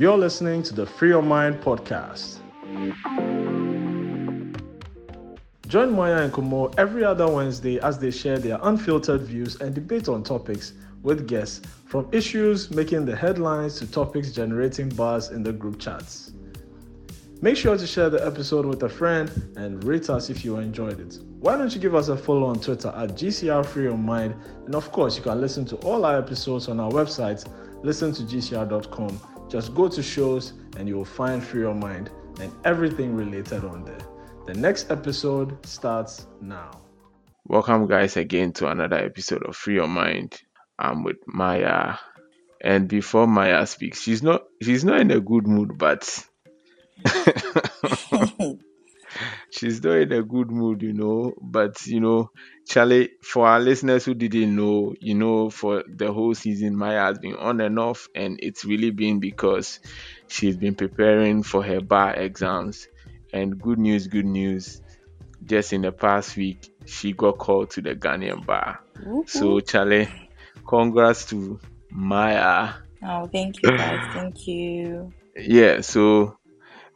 You're listening to the Free Your Mind podcast. Join Moya and Kumo every other Wednesday as they share their unfiltered views and debate on topics with guests from issues making the headlines to topics generating buzz in the group chats. Make sure to share the episode with a friend and rate us if you enjoyed it. Why don't you give us a follow on Twitter at GCR Free Your Mind? And of course, you can listen to all our episodes on our website, listen to GCR.com. Just go to shows and you will find Free Your Mind and everything related on there. The next episode starts now. Welcome, guys, again to another episode of Free Your Mind. I'm with Maya, and before Maya speaks, she's not she's not in a good mood, but she's not in a good mood, you know. But you know, Charlie, for our listeners who didn't know, you know, for the whole season, Maya has been on and off, and it's really been because she's been preparing for her bar exams. And good news, good news. Just in the past week, she got called to the Ghanaian bar. So, Charlie, congrats to Maya. Oh, thank you guys. Thank you. Yeah, so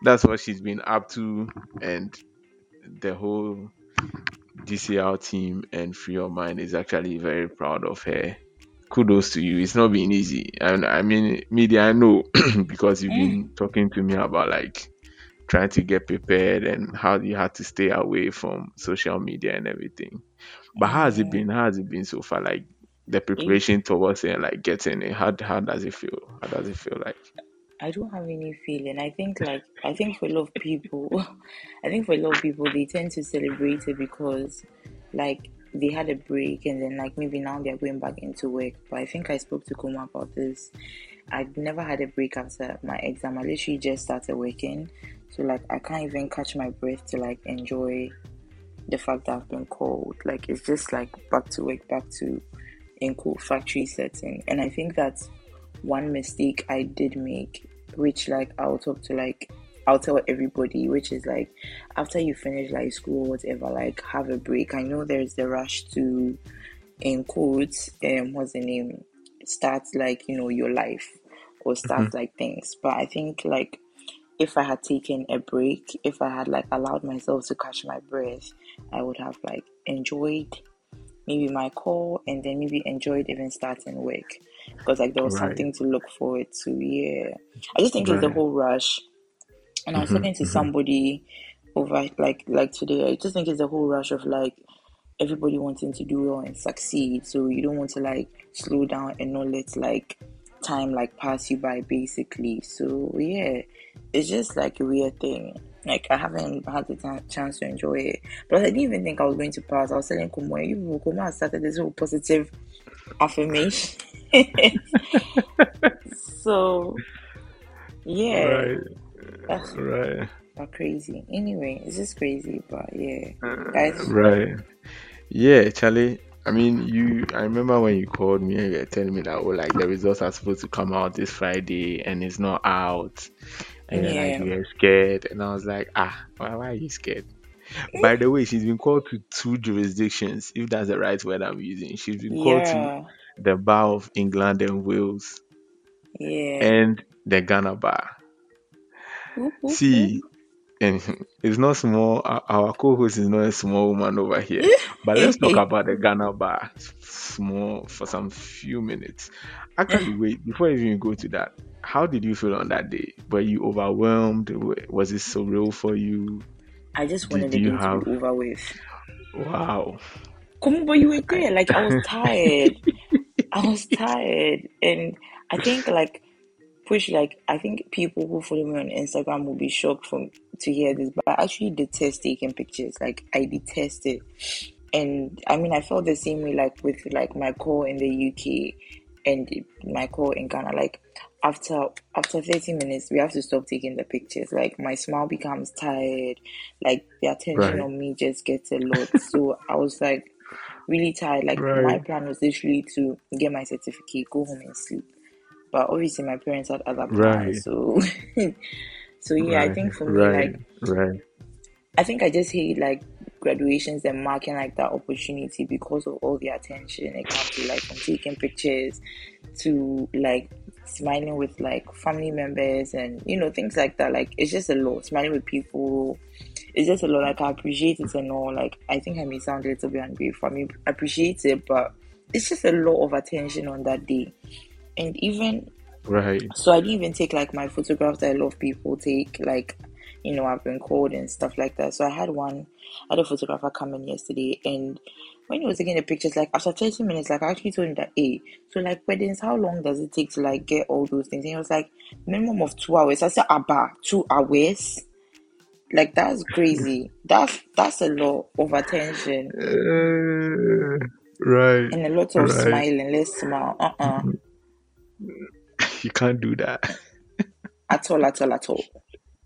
that's what she's been up to, and the whole GCR team and Free Your Mind is actually very proud of her. Kudos to you. It's not been easy, and I mean, media, I know because you've been mm. talking to me about like trying to get prepared and how you had to stay away from social media and everything. But how has it been? How has it been so far? Like the preparation towards it and like getting it. How how does it feel? How does it feel like? I don't have any feeling. I think like I think for a lot of people, I think for a lot of people they tend to celebrate it because like they had a break and then like maybe now they're going back into work. But I think I spoke to Kuma about this. I've never had a break after my exam. I literally just started working. So like I can't even catch my breath to like enjoy the fact that I've been called. Like it's just like back to work, back to in cool factory setting. And I think that's one mistake I did make, which like I'll talk to like I'll tell everybody, which is like after you finish like school or whatever, like have a break. I know there's the rush to in quotes, um what's the name? Start like, you know, your life or start Mm-hmm. like things. But I think like if I had taken a break, if I had like allowed myself to catch my breath, I would have like enjoyed maybe my call and then maybe enjoyed even starting work because like there was Right. something to look forward to. Yeah, I just think it's the whole rush. And I was Mhm, talking to mhm. somebody over like like today. I just think it's the whole rush of like everybody wanting to do well and succeed. So you don't want to like slow down and not let like time like pass you by basically. So yeah, it's just like a weird thing. Like I haven't had the ta- chance to enjoy it, but I didn't even think I was going to pass. I was telling Kumo, you know, Kumo has started this whole positive affirmation. so yeah, Right, that's right, but crazy. Anyway, it's just crazy, but yeah, uh, guys. right. Yeah, Charlie. I mean, you. I remember when you called me and you were telling me that, oh, like the results are supposed to come out this Friday and it's not out, and you're like Yeah. you were scared, and I was like, ah, why, why are you scared? By the way, she's been called to two jurisdictions, if that's the right word I'm using. She's been called to Yeah, the Bar of England and Wales yeah. and the Ghana Bar. Whoop, whoop, See, and it's not small. Our, co-host is not a small woman over here. But let's talk about the Ghana bar small for some few minutes. Actually, wait before you even go to that. How did you feel on that day? Were you overwhelmed? Was it surreal for you? I just Did wanted the you day to have? be over with. Wow. Come on, but you were there. Like I was tired. I was tired, and I think like push like I think people who follow me on Instagram will be shocked from to hear this, but I actually detest taking pictures. Like I detest it, and I mean I felt the same way like with like my call in the UK and my call in Ghana. Like after after 30 minutes we have to stop taking the pictures. Like my smile becomes tired. Like the attention Right. on me just gets a lot. So i was like really tired. Like my plan was literally to get my certificate go home and sleep but obviously my parents had other plans Right. so so yeah i think for me Right. like Right. I think I just hate like graduations and marking like that opportunity because of all the attention it comes to like from taking pictures to like smiling with like family members and you know things like that. Like it's just a lot. Smiling with people, it's just a lot. Like I appreciate it and all. Like I think I may sound a little bit ungrateful. I mean, I appreciate it, but it's just a lot of attention on that day, and even Right. so I didn't even take like my photographs that a lot of people take. Like you know, I've been called and stuff like that. So I had one, I had a photographer come in yesterday, and when he was taking the pictures, like after 30 minutes, like I actually told him that, hey, so like weddings, how long does it take to like get all those things? And he was like, minimum of two hours. I said, Abba, two hours? Like that's crazy. That's that's a lot of attention Uh, right. and a lot of Right. smiling. Let's smile. Uh uh You can't do that. At all, at all, at all.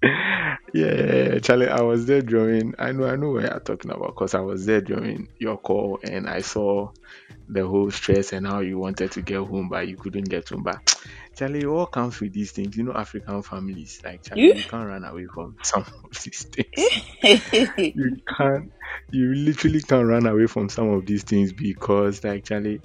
Yeah, yeah Charlie, I was there during. I know, I know what you're talking about because I was there during your call and I saw the whole stress and how you wanted to get home but you couldn't get home. But Charlie, it all comes with these things. You know, African families like Charlie, eh? you can't run away from some of these things. Eh? you can't. You literally can't run away from some of these things because, like Charlie,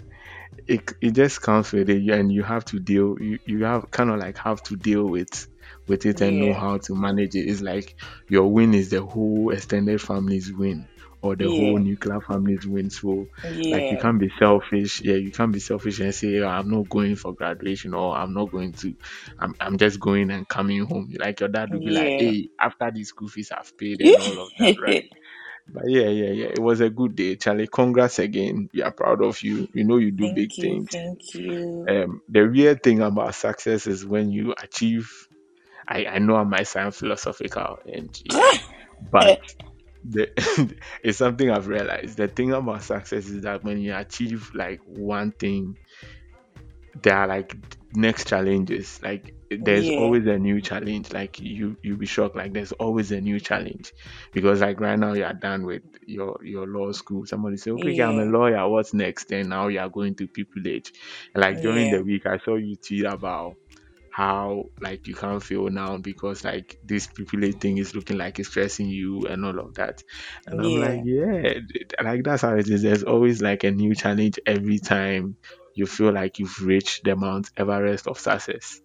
it it just comes with it, and you have to deal. You you have kind of like have to deal with with it and know how to manage it. It's like your win is the whole extended family's win or the whole nuclear family's win. So like you can't be selfish. Yeah, you can't be selfish and say "Oh, I'm not going for graduation or I'm not going to. I'm I'm just going and coming home. Like your dad will be like, hey, after these school fees I've paid and all of that, right? But yeah, yeah, yeah. It was a good day, Charlie. Congrats again. We are proud of you. You know you do big you, things. thank you. Um, the real thing about success is when you achieve. I, I know I might sound philosophical and yeah, but the, it's something I've realized. The thing about success is that when you achieve like one thing, there are like next challenges. Like there's Yeah. always a new challenge. Like you you'll be shocked. Like there's always a new challenge because like right now you're done with your your law school. Somebody say, okay, I'm a lawyer. What's next? Then now you are going to pupillage. And like during Yeah. the week, I saw you tweet about how like you can't feel now because like this pupillage thing is looking like it's stressing you and all of that. And I'm like, yeah, like that's how it is. There's always like a new challenge every time you feel like you've reached the Mount Everest of success.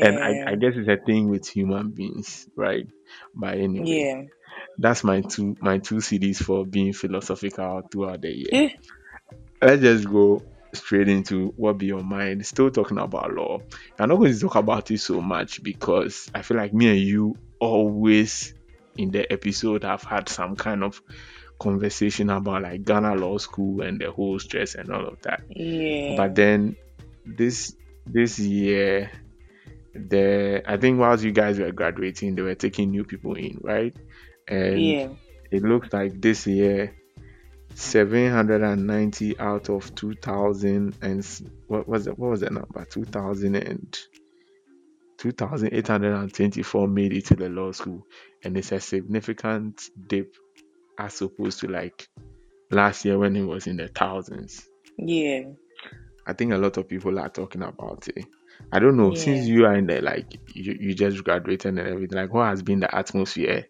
And I, I guess it's a thing with human beings, right? But anyway, Yeah. that's my two my two cedis for being philosophical throughout the year. Let's just go straight into what be your mind. Still talking about law. I'm not going to talk about it so much because I feel like me and you always in the episode have had some kind of conversation about like Ghana Law School and the whole stress and all of that. Yeah. But then this this year the I think whilst you guys were graduating, they were taking new people in, right? And Yeah. it looks like this year 790 out of 2000 and what was it what was the number? 2000 and 2824 made it to the law school. And it's a significant dip as opposed to like last year when it was in the thousands. Yeah. i think a lot of people are talking about it. I don't know since you are in there like you, you just graduated and everything like what has been the atmosphere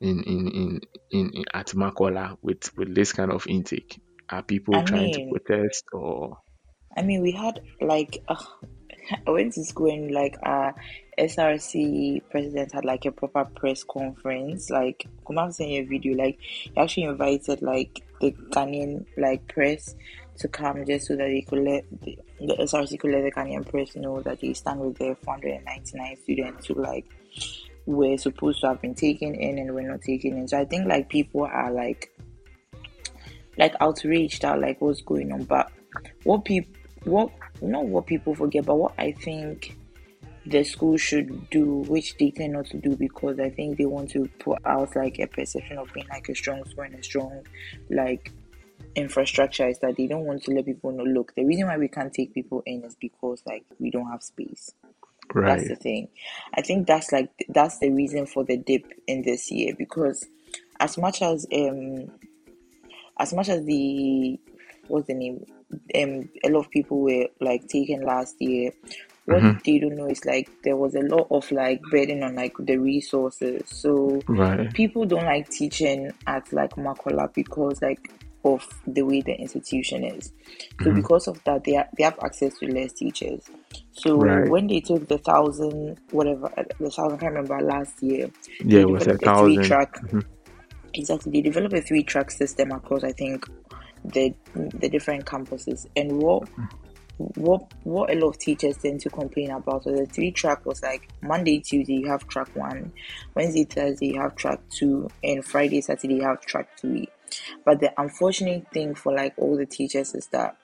in in in in, in at Makola with with this kind of intake? Are people I trying to protest or I mean, we had like uh, I went to school and like our SRC president had like a proper press conference. Like, come out saying a video. Like, he actually invited like the Ghanaian like press to come just so that they could let the, the SRC could let the Ghanaian press know that they stand with their 499 students who like were supposed to have been taken in and we're not taken in. So I think like people are like like outraged at like what's going on. But what people what not what people forget, but what I think the school should do, which they tend not to do because I think they want to put out like a perception of being like a strong school and a strong like infrastructure is that they don't want to let people know look the reason why we can't take people in is because like we don't have space that's the thing. I think that's like that's the reason for the dip in this year because as much as um as much as the what's the name um a lot of people were like taken last year what hmm they don't know is like there was a lot of like burden on like the resources. So Right. people don't like teaching at like Makola because like of the way the institution is. So mm-hmm. because of that, they, they have access to less teachers. So right. when they took the thousand, whatever, the thousand, I can't remember last year. Yeah, it was a thousand. Three track, mm-hmm. Exactly, they developed a three track system across, I think, the the different campuses. And what what what a lot of teachers tend to complain about. So the three track was like Monday, Tuesday you have track one, Wednesday, Thursday you have track two, and Friday, Saturday you have track three. But the unfortunate thing for like all the teachers is that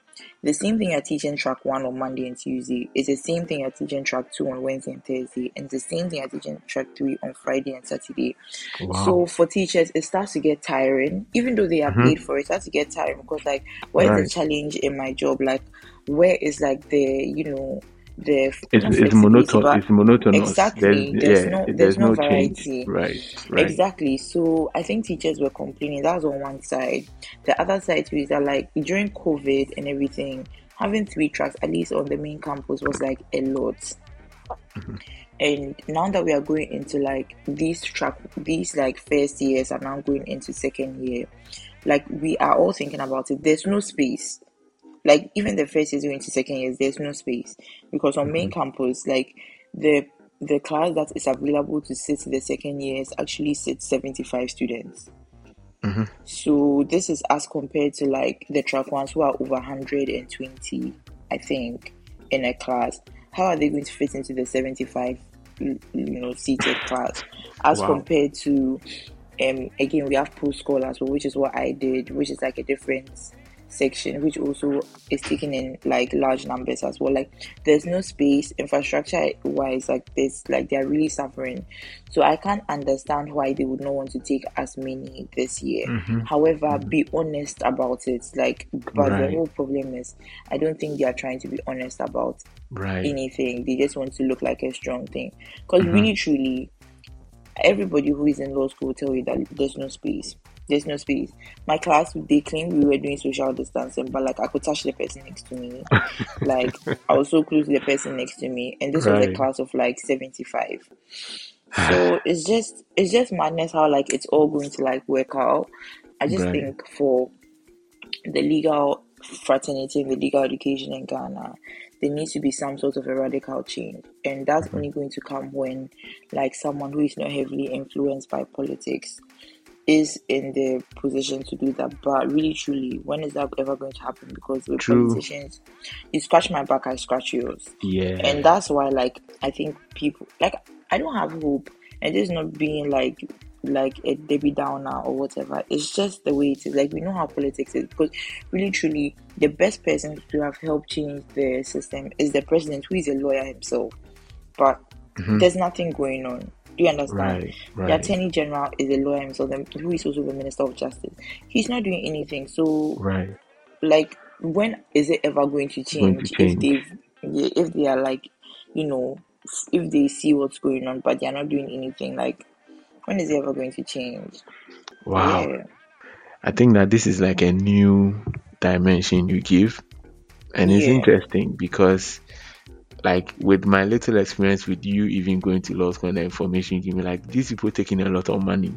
the same thing you're teaching track one on Monday and Tuesday is the same thing you're teaching track two on Wednesday and Thursday, and the same thing you're teaching track three on Friday and Saturday. Wow. So for teachers, it starts to get tiring, even though they are mm-hmm. paid for it. It starts to get tiring because like, what right. is the challenge in my job? Like, where is like the you know the it's, it's monotonous. It's monotonous. Exactly. There's, there's yeah, no there's, there's no, no variety. Right, right. Exactly. So I think teachers were complaining. that's on one side. The other side is that like during COVID and everything, having three tracks at least on the main campus was like a lot. Mm-hmm. And now that we are going into like these track, these like first years are now going into second year, like we are all thinking about it. There's no space like even the first years going to second years, there's no space because on main mm-hmm. campus, like the the class that is available to sit the second years actually sits 75 students. Mm-hmm. So this is as compared to like the track ones who are over 120, I think, in a class. How are they going to fit into the 75, you know, seated class as wow. compared to, um, again, we have post scholars, which is what I did, which is like a different section which also is taking in like large numbers as well like there's no space infrastructure wise like this like they're really suffering so i can't understand why they would not want to take as many this year mm-hmm. however mm-hmm. be honest about it like but right. the whole problem is i don't think they are trying to be honest about right. anything they just want to look like a strong thing because mm-hmm. really truly everybody who is in law school will tell you that there's no space there's no space. My class, they claimed we were doing social distancing, but like I could touch the person next to me. like I was so close to the person next to me, and this right. was a class of like 75. So it's just it's just madness how like it's all going to like work out. I just right. think for the legal fraternity and the legal education in Ghana, there needs to be some sort of a radical change, and that's mm-hmm. only going to come when like someone who is not heavily influenced by politics is in the position to do that. But really, truly, when is that ever going to happen? Because with True. politicians, you scratch my back, I scratch yours. Yeah. And that's why, like, I think people, like, I don't have hope. And this is not being like, like a Debbie Downer or whatever. It's just the way it is. Like we know how politics is because really truly the best person to have helped change the system is the president who is a lawyer himself. But mm-hmm. there's nothing going on. Do you understand? Right, right. The Attorney General is a lawyer himself, who is also the Minister of Justice. He's not doing anything. So, right. like, when is it ever going to change, going to change. if they if they are like, you know, if they see what's going on, but they are not doing anything? Like, when is it ever going to change? Wow. Yeah. I think that this is like a new dimension you give, and it's interesting because like with my little experience with you even going to law school and the information you give me like these people taking a lot of money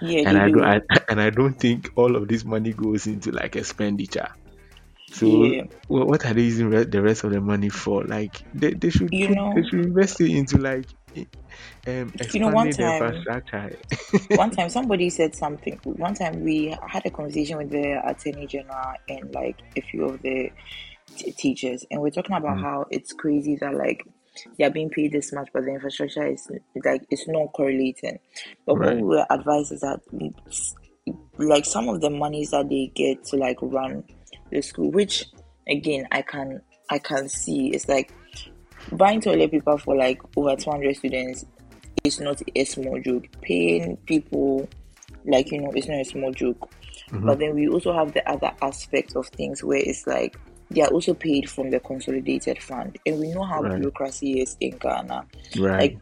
yeah, and I, do. I and I don't think all of this money goes into like expenditure. So yeah. what are they using the rest of the money for? Like they, they should you know, they should invest it into like um, you know one time one time somebody said something. One time we had a conversation with the attorney general and like a few of the t- teachers, and we're talking about mm. how it's crazy that like they're being paid this much, but the infrastructure is like it's not correlating. But right. what we were advised is that like some of the monies that they get to like run the school, which again I can I can see it's like buying toilet paper for like over 200 students is not a small joke. Paying people like you know it's not a small joke. Mm-hmm. But then we also have the other aspect of things where it's like they are also paid from the consolidated fund. And we know how right. bureaucracy is in Ghana. Right. Like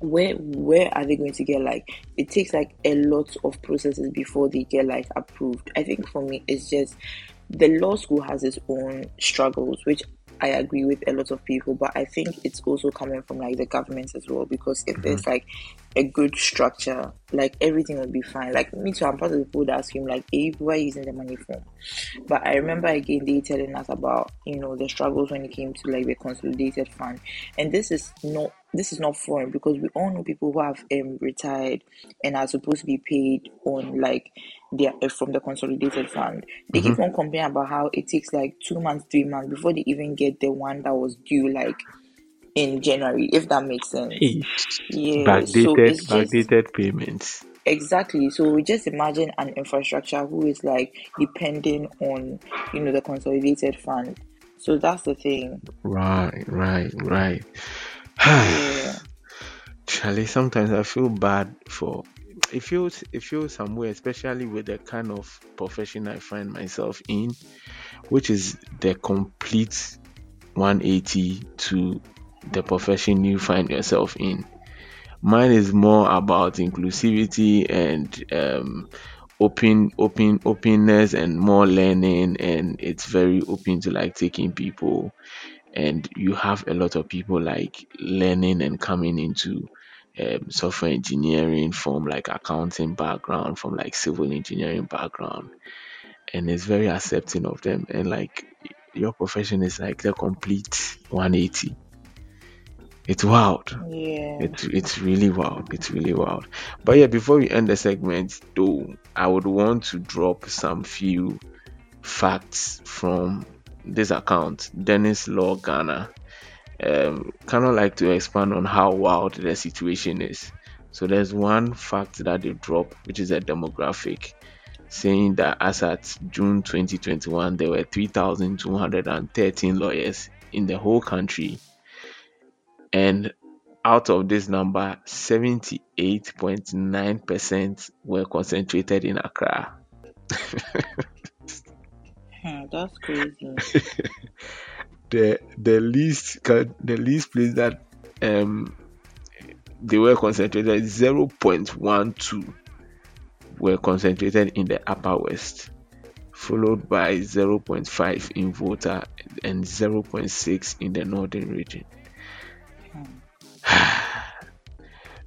where where are they going to get like it takes like a lot of processes before they get like approved. I think for me it's just the law school has its own struggles, which I agree with a lot of people, but I think it's also coming from like the government as well. Because if there's like a good structure, like everything will be fine. Like me too, I'm part of the people that assume like, hey, who are you using the money for? But I remember again they telling us about you know the struggles when it came to like the consolidated fund, and this is not this is not foreign because we all know people who have um, retired and are supposed to be paid on like their uh, from the consolidated fund. They keep on complaining about how it takes like two months, three months before they even get the one that was due like in January, if that makes sense. Yeah, so backdated, it's just backdated payments. exactly. So we just imagine an infrastructure who is like depending on you know the consolidated fund. So that's the thing. Right, right, right. Yeah. Charlie, sometimes I feel bad for it feels it feels some way, especially with the kind of profession I find myself in, which is the complete 180 to the profession you find yourself in. Mine is more about inclusivity and um, open, open, openness and more learning, and it's very open to like taking people. And you have a lot of people like learning and coming into um, software engineering from like accounting background, from like civil engineering background, and it's very accepting of them. And like your profession is like the complete 180. It's wild. Yeah. It's it's really wild. It's really wild. But yeah, before we end the segment, though, I would want to drop some few facts from this account, Dennis Law Ghana. Um, kind of like to expand on how wild the situation is. So there's one fact that they drop, which is a demographic, saying that as at June 2021, there were 3,213 lawyers in the whole country and out of this number 78.9% were concentrated in accra Hmm, that's crazy. the the least the least place that um they were concentrated 0.12 were concentrated in the upper west followed by 0.5 in Volta and 0.6 in the northern region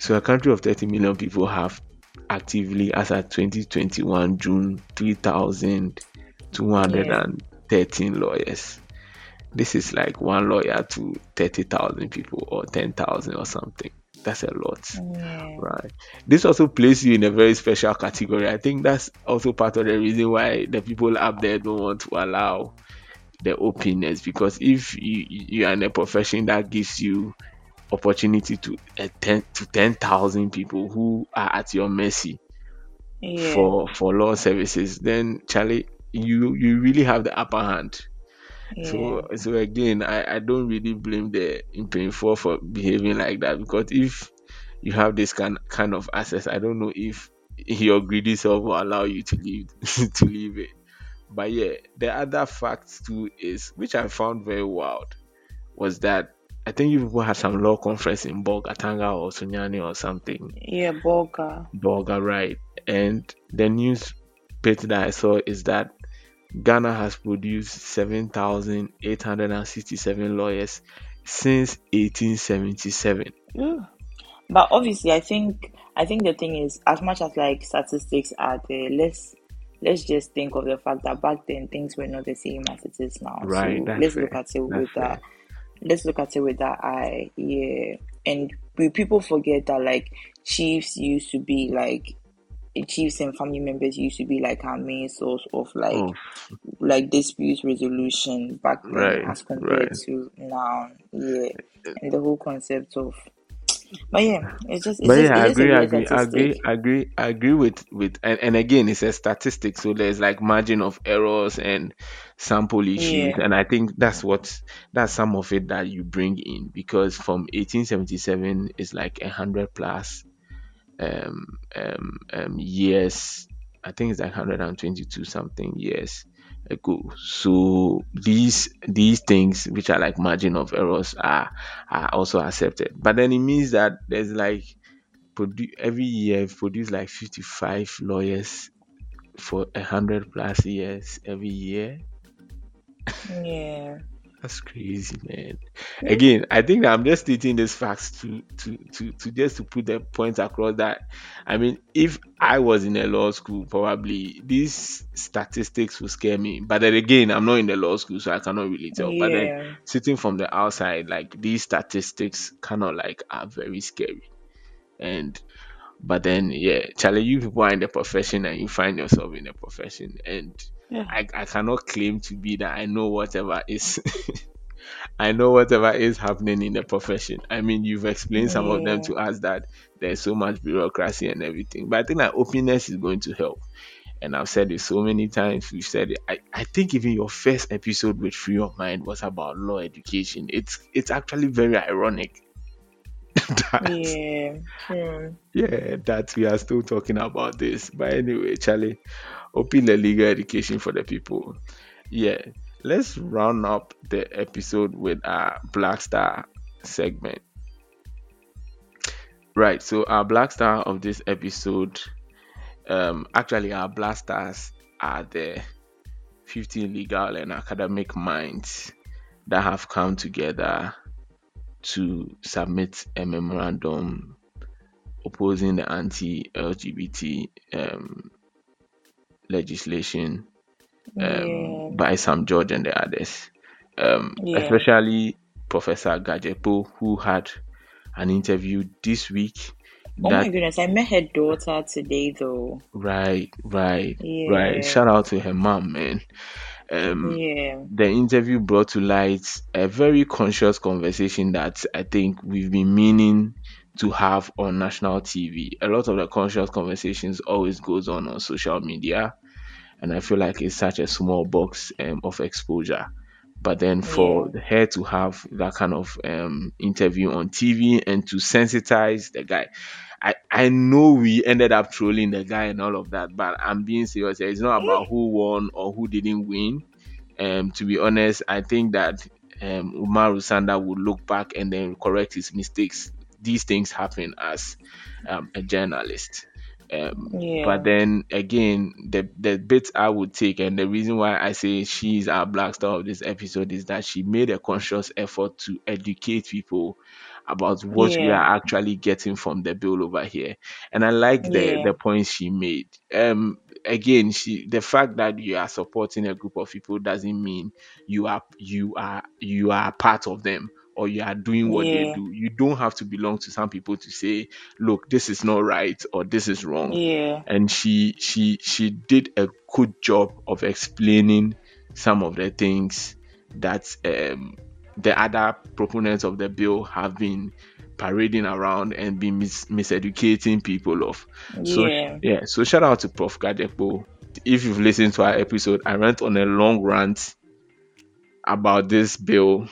So a country of 30 million people have actively, as at 2021 June, 3,213 lawyers. This is like one lawyer to 30,000 people or 10,000 or something. That's a lot, Yeah. right? This also places you in a very special category. I think that's also part of the reason why the people up there don't want to allow the openness because if you you are in a profession that gives you opportunity to uh, 10 to 10,000 people who are at your mercy Yeah. for for law services then Charlie you you really have the upper hand yeah. so so again I I don't really blame the impaired for behaving like that because if you have this kind kind of access I don't know if your greedy self will allow you to leave to leave it but yeah the other fact too is which I found very wild was that I think you people had some law conference in Bolgatanga or Sunyani or something. Yeah, Boga. Bolga, right? And the news bit that I saw is that Ghana has produced 7,867 lawyers since 1877. Ooh. But obviously, I think I think the thing is, as much as like statistics are there, let's let's just think of the fact that back then things were not the same as it is now. Right, So let's fair. look at it That's with fair. that. Let's look at it with that eye. Yeah, and we people forget that like chiefs used to be like chiefs and family members used to be like our main source of like Oh, like dispute resolution back then right, as compared right. to now. Yeah, and the whole concept of but yeah, it's just it's But just yeah, I agree, I agree, I agree. I agree, I agree with with and, and again it's a statistic, so there's like margin of errors and sample issues, Yeah, and I think that's what that's some of it that you bring in because from 1877 is like a hundred plus um um um years. I think it's like 122 something years ago. So these these things which are like margin of errors are are also accepted. But then it means that there's like produ- every year produce like 55 lawyers for a hundred plus years every year. yeah. That's crazy, man. Again, I think that I'm just stating these facts to to to to just to put the point across that I mean, if I was in a law school, probably these statistics would scare me. But then again, I'm not in the law school, so I cannot really tell. But then sitting from the outside, like these statistics kind of like are very scary. And but then yeah, Charlie, you people are in the profession and you find yourself in the profession and Yeah. I, I cannot claim to be that I know whatever is I know whatever is happening in the profession. I mean, you've explained some of them to us that there's so much bureaucracy and everything, but I think that openness is going to help. And I've said it so many times. We've said it. I, I think even your first episode with Free Your Mind was about law education. It's it's actually very ironic that Yeah. True. yeah that we are still talking about this. But anyway, Charlie, open the legal education for the people. Yeah, let's round up the episode with our Black Star segment. Right, so our Black Star of this episode, um, actually, our Black Stars are the 15 legal and academic minds that have come together to submit a memorandum opposing the anti-LGBT um, legislation um, Yeah. by Sam George and the others, um, Yeah. especially Professor Gadzekpo, who had an interview this week. Oh my goodness, I met her daughter today though. right, right, Yeah. right. Shout out to her mom, man. Um, Yeah. the interview brought to light a very conscious conversation that I think we've been meaning to have on national TV. A lot of the conscious conversations always goes on on social media, and I feel like it's such a small box um, of exposure. But then for Yeah. her to have that kind of um, interview on TV and to sensitize the guy, I, I know we ended up trolling the guy and all of that, but I'm being serious. here. It's not about who won or who didn't win. Um, to be honest, I think that um, Umaru Sanda would look back and then correct his mistakes. These things happen as um, a journalist. Um, Yeah. but then again, the the bit I would take, and the reason why I say she's our black star of this episode is that she made a conscious effort to educate people about what we are actually getting from the bill over here. And I like the Yeah. the points she made. Um, again, she the fact that you are supporting a group of people doesn't mean you are you are you are part of them or you are doing what they do. You don't have to belong to some people to say, look, this is not right or this is wrong Yeah. and she she she did a good job of explaining some of the things that um, the other proponents of the bill have been parading around and been mis- miseducating people of. So Yeah. yeah, so shout out to Prof. Gadzekpo. If you've listened to our episode, I went on a long rant about this bill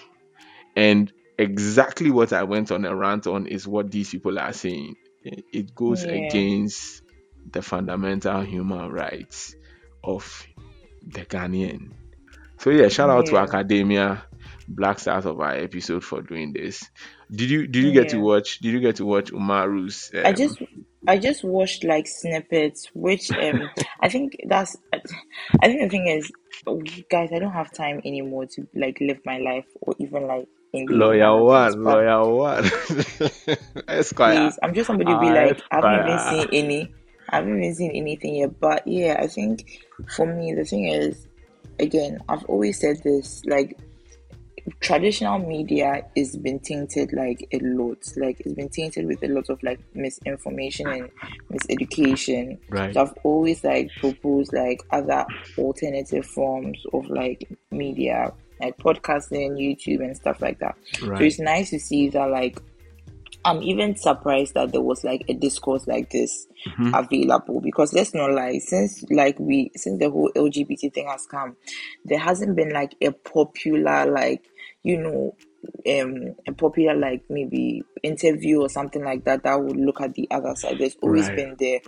and exactly what I went on a rant on is what these people are saying. It goes Yeah. against the fundamental human rights of the Ghanaian. So yeah, shout out to Academia, Black Stars of our episode for doing this. Did you did you get to watch? Did you get to watch Umaru's? I Um, just I just watched like snippets, which um I think that's I think the thing is, guys, I don't have time anymore to like live my life or even like lawyer one, lawyer one, Esquire, please, I'm sure somebody will be like, I haven't even seen any, I haven't even seen anything yet. But yeah, I think for me, the thing is, again, I've always said this, like traditional media is been tainted like a lot like it's been tainted with a lot of like misinformation and miseducation. Right. so i've always like proposed like other alternative forms of like media like podcasting youtube and stuff like that so it's nice to see that like i'm even surprised that there was like a discourse like this Mhm. available because let's not lie since like we since the whole lgbt thing has come there hasn't been like a popular like you know um a popular like maybe interview or something like that that would look at the other side there's always Right. been the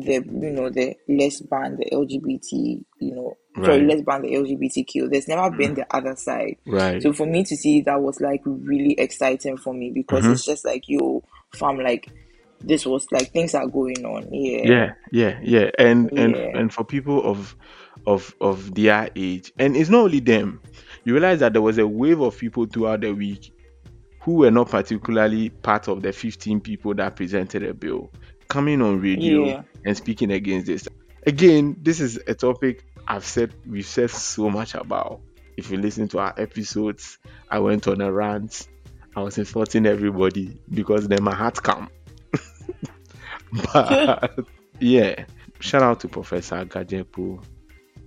the you know the less ban the lgbt you know sorry Right. ban the lgbtq there's never been the other side. Right. so for me to see that was like really exciting for me because Mhm. it's just like yo fam like this was like things are going on. Yeah. Yeah yeah yeah. And and and for people of of of their age and it's not only them you realize that there was a wave of people throughout the week who were not particularly part of the 15 people that presented a bill coming on radio Yeah. and speaking against this. Again, this is a topic I've said we've said so much about. If you listen to our episodes, I went on a rant. I was insulting everybody because then my heart come. but yeah, shout out to Professor Gadzekpo.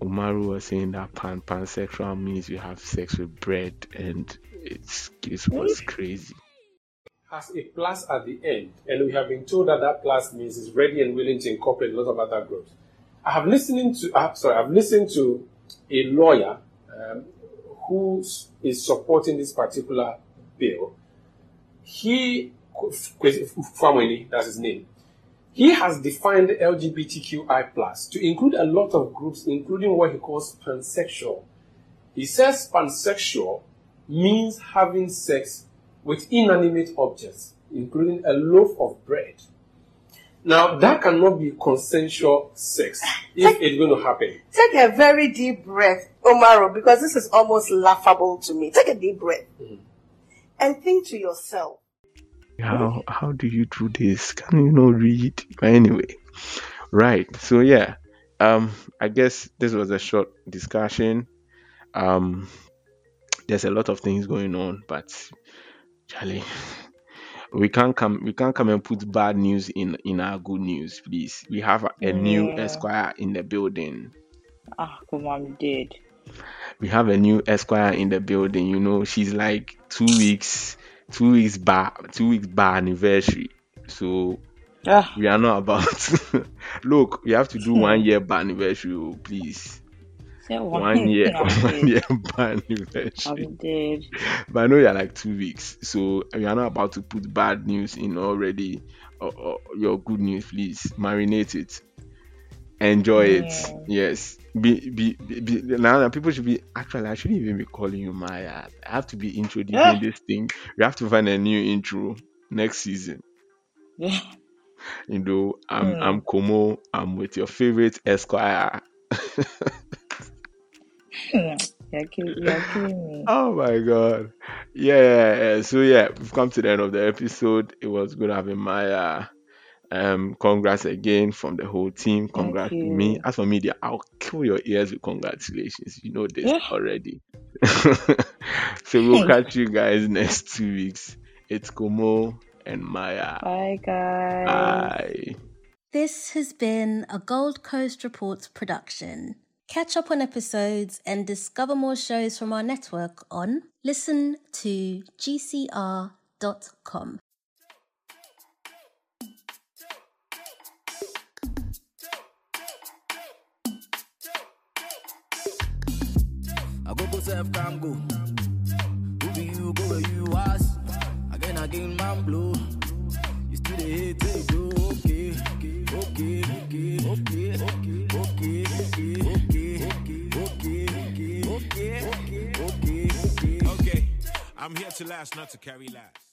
Umaru was saying that pan pansexual means you have sex with bread, and it's it was crazy. Has a plus at the end, and we have been told that that plus means it's ready and willing to incorporate a lot of other groups. I have listening to, uh, sorry, I've listened to a lawyer um, who is supporting this particular bill. He, Family, that's his name. He has defined LGBTQI plus to include a lot of groups, including what he calls pansexual. He says pansexual means having sex with inanimate objects, including a loaf of bread. Now, that cannot be consensual sex if it's going to happen. Take a very deep breath, Umaru, because this is almost laughable to me. Take a deep breath and think to yourself. How how do you do this? Can you not read? But anyway, right. So yeah, um, I guess this was a short discussion. Um, there's a lot of things going on, but Charlie, we can't come we can't come and put bad news in in our good news, please. We have a, a new Yeah. Esquire in the building. Ah, come on, dead. we have a new esquire in the building you know she's like two weeks two weeks bar two weeks bar anniversary so Ah, we are not about look we have to do one year bar anniversary oh, please one, one year one year bar anniversary I'm dead. but i know you're like two weeks. So we are not about to put bad news in already. Or, or your good news please. Marinate it. Enjoy it. Yes. Be, be, be, be now that people should be actually i shouldn't even be calling you maya. I have to be introducing Yeah. this thing. We have to find a new intro next season. Yeah. you know i'm Hmm. i'm como i'm with your favorite esquire you're, kill- you're killing me. Oh my god. Yeah, yeah, yeah. So yeah, we've come to the end of the episode. It was good having Maya. Um, congrats again from the whole team. Congrats to me. As for media, I'll kill your ears with congratulations. You know this Yeah. already. so we'll catch you guys next two weeks. It's Komo and Maya. Bye, guys. Bye. This has been a Gold Coast Reports production. Catch up on episodes and discover more shows from our network on listen to gcr.com. I go come go. Who be you go where you was? Again again man. You still hate okay, okay, okay, okay, okay, okay, okay, okay, okay, okay. Okay, I'm here to last, not to carry last.